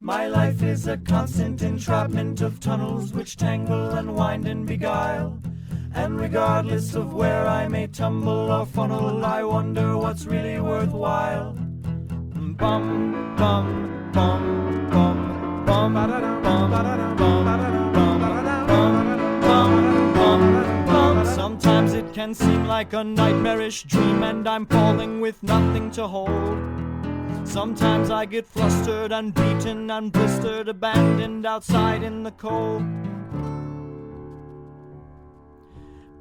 My life is a constant entrapment of tunnels which tangle and wind and beguile. And regardless of where I may tumble or funnel, I wonder what's really worthwhile. Bum, bum, bum, bum, bum, bum, bum, bum, bum, bum, bum. Sometimes it can seem like a nightmarish dream, and I'm falling with nothing to hold. Sometimes I get flustered and beaten and blistered, abandoned outside in the cold.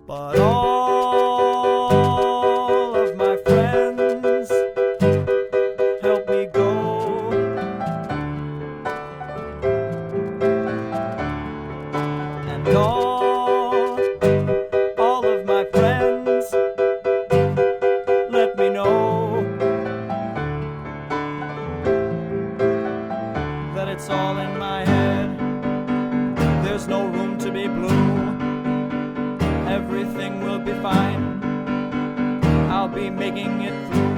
But all of my friends help me go. And all, it's all in my head. There's no room to be blue. Everything will be fine. I'll be making it through.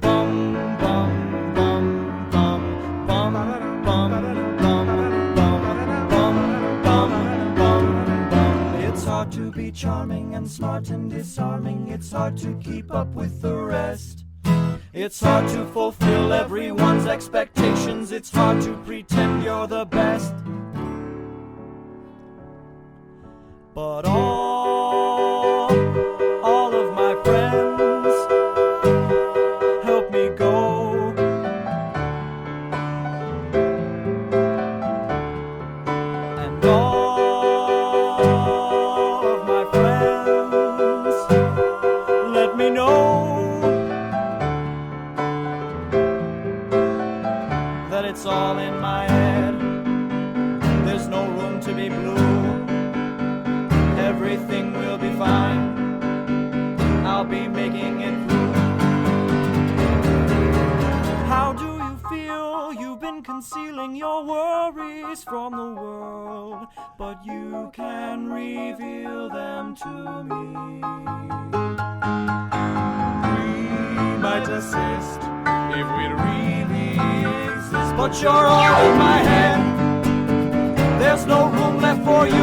Bum bum bum bum bum bum bum bum bum bum bum. It's hard to be charming and smart and disarming. It's hard to keep up with the rest. It's hard to fulfill everyone's expectations. It's hard to pretend you're the best. But all, it's all in my head. There's no room to be blue. Everything will be fine. I'll be making it through. How do you feel? You've been concealing your worries from the world, but you can reveal them to me. We might assist if we but you're all in my head. There's no room left for you.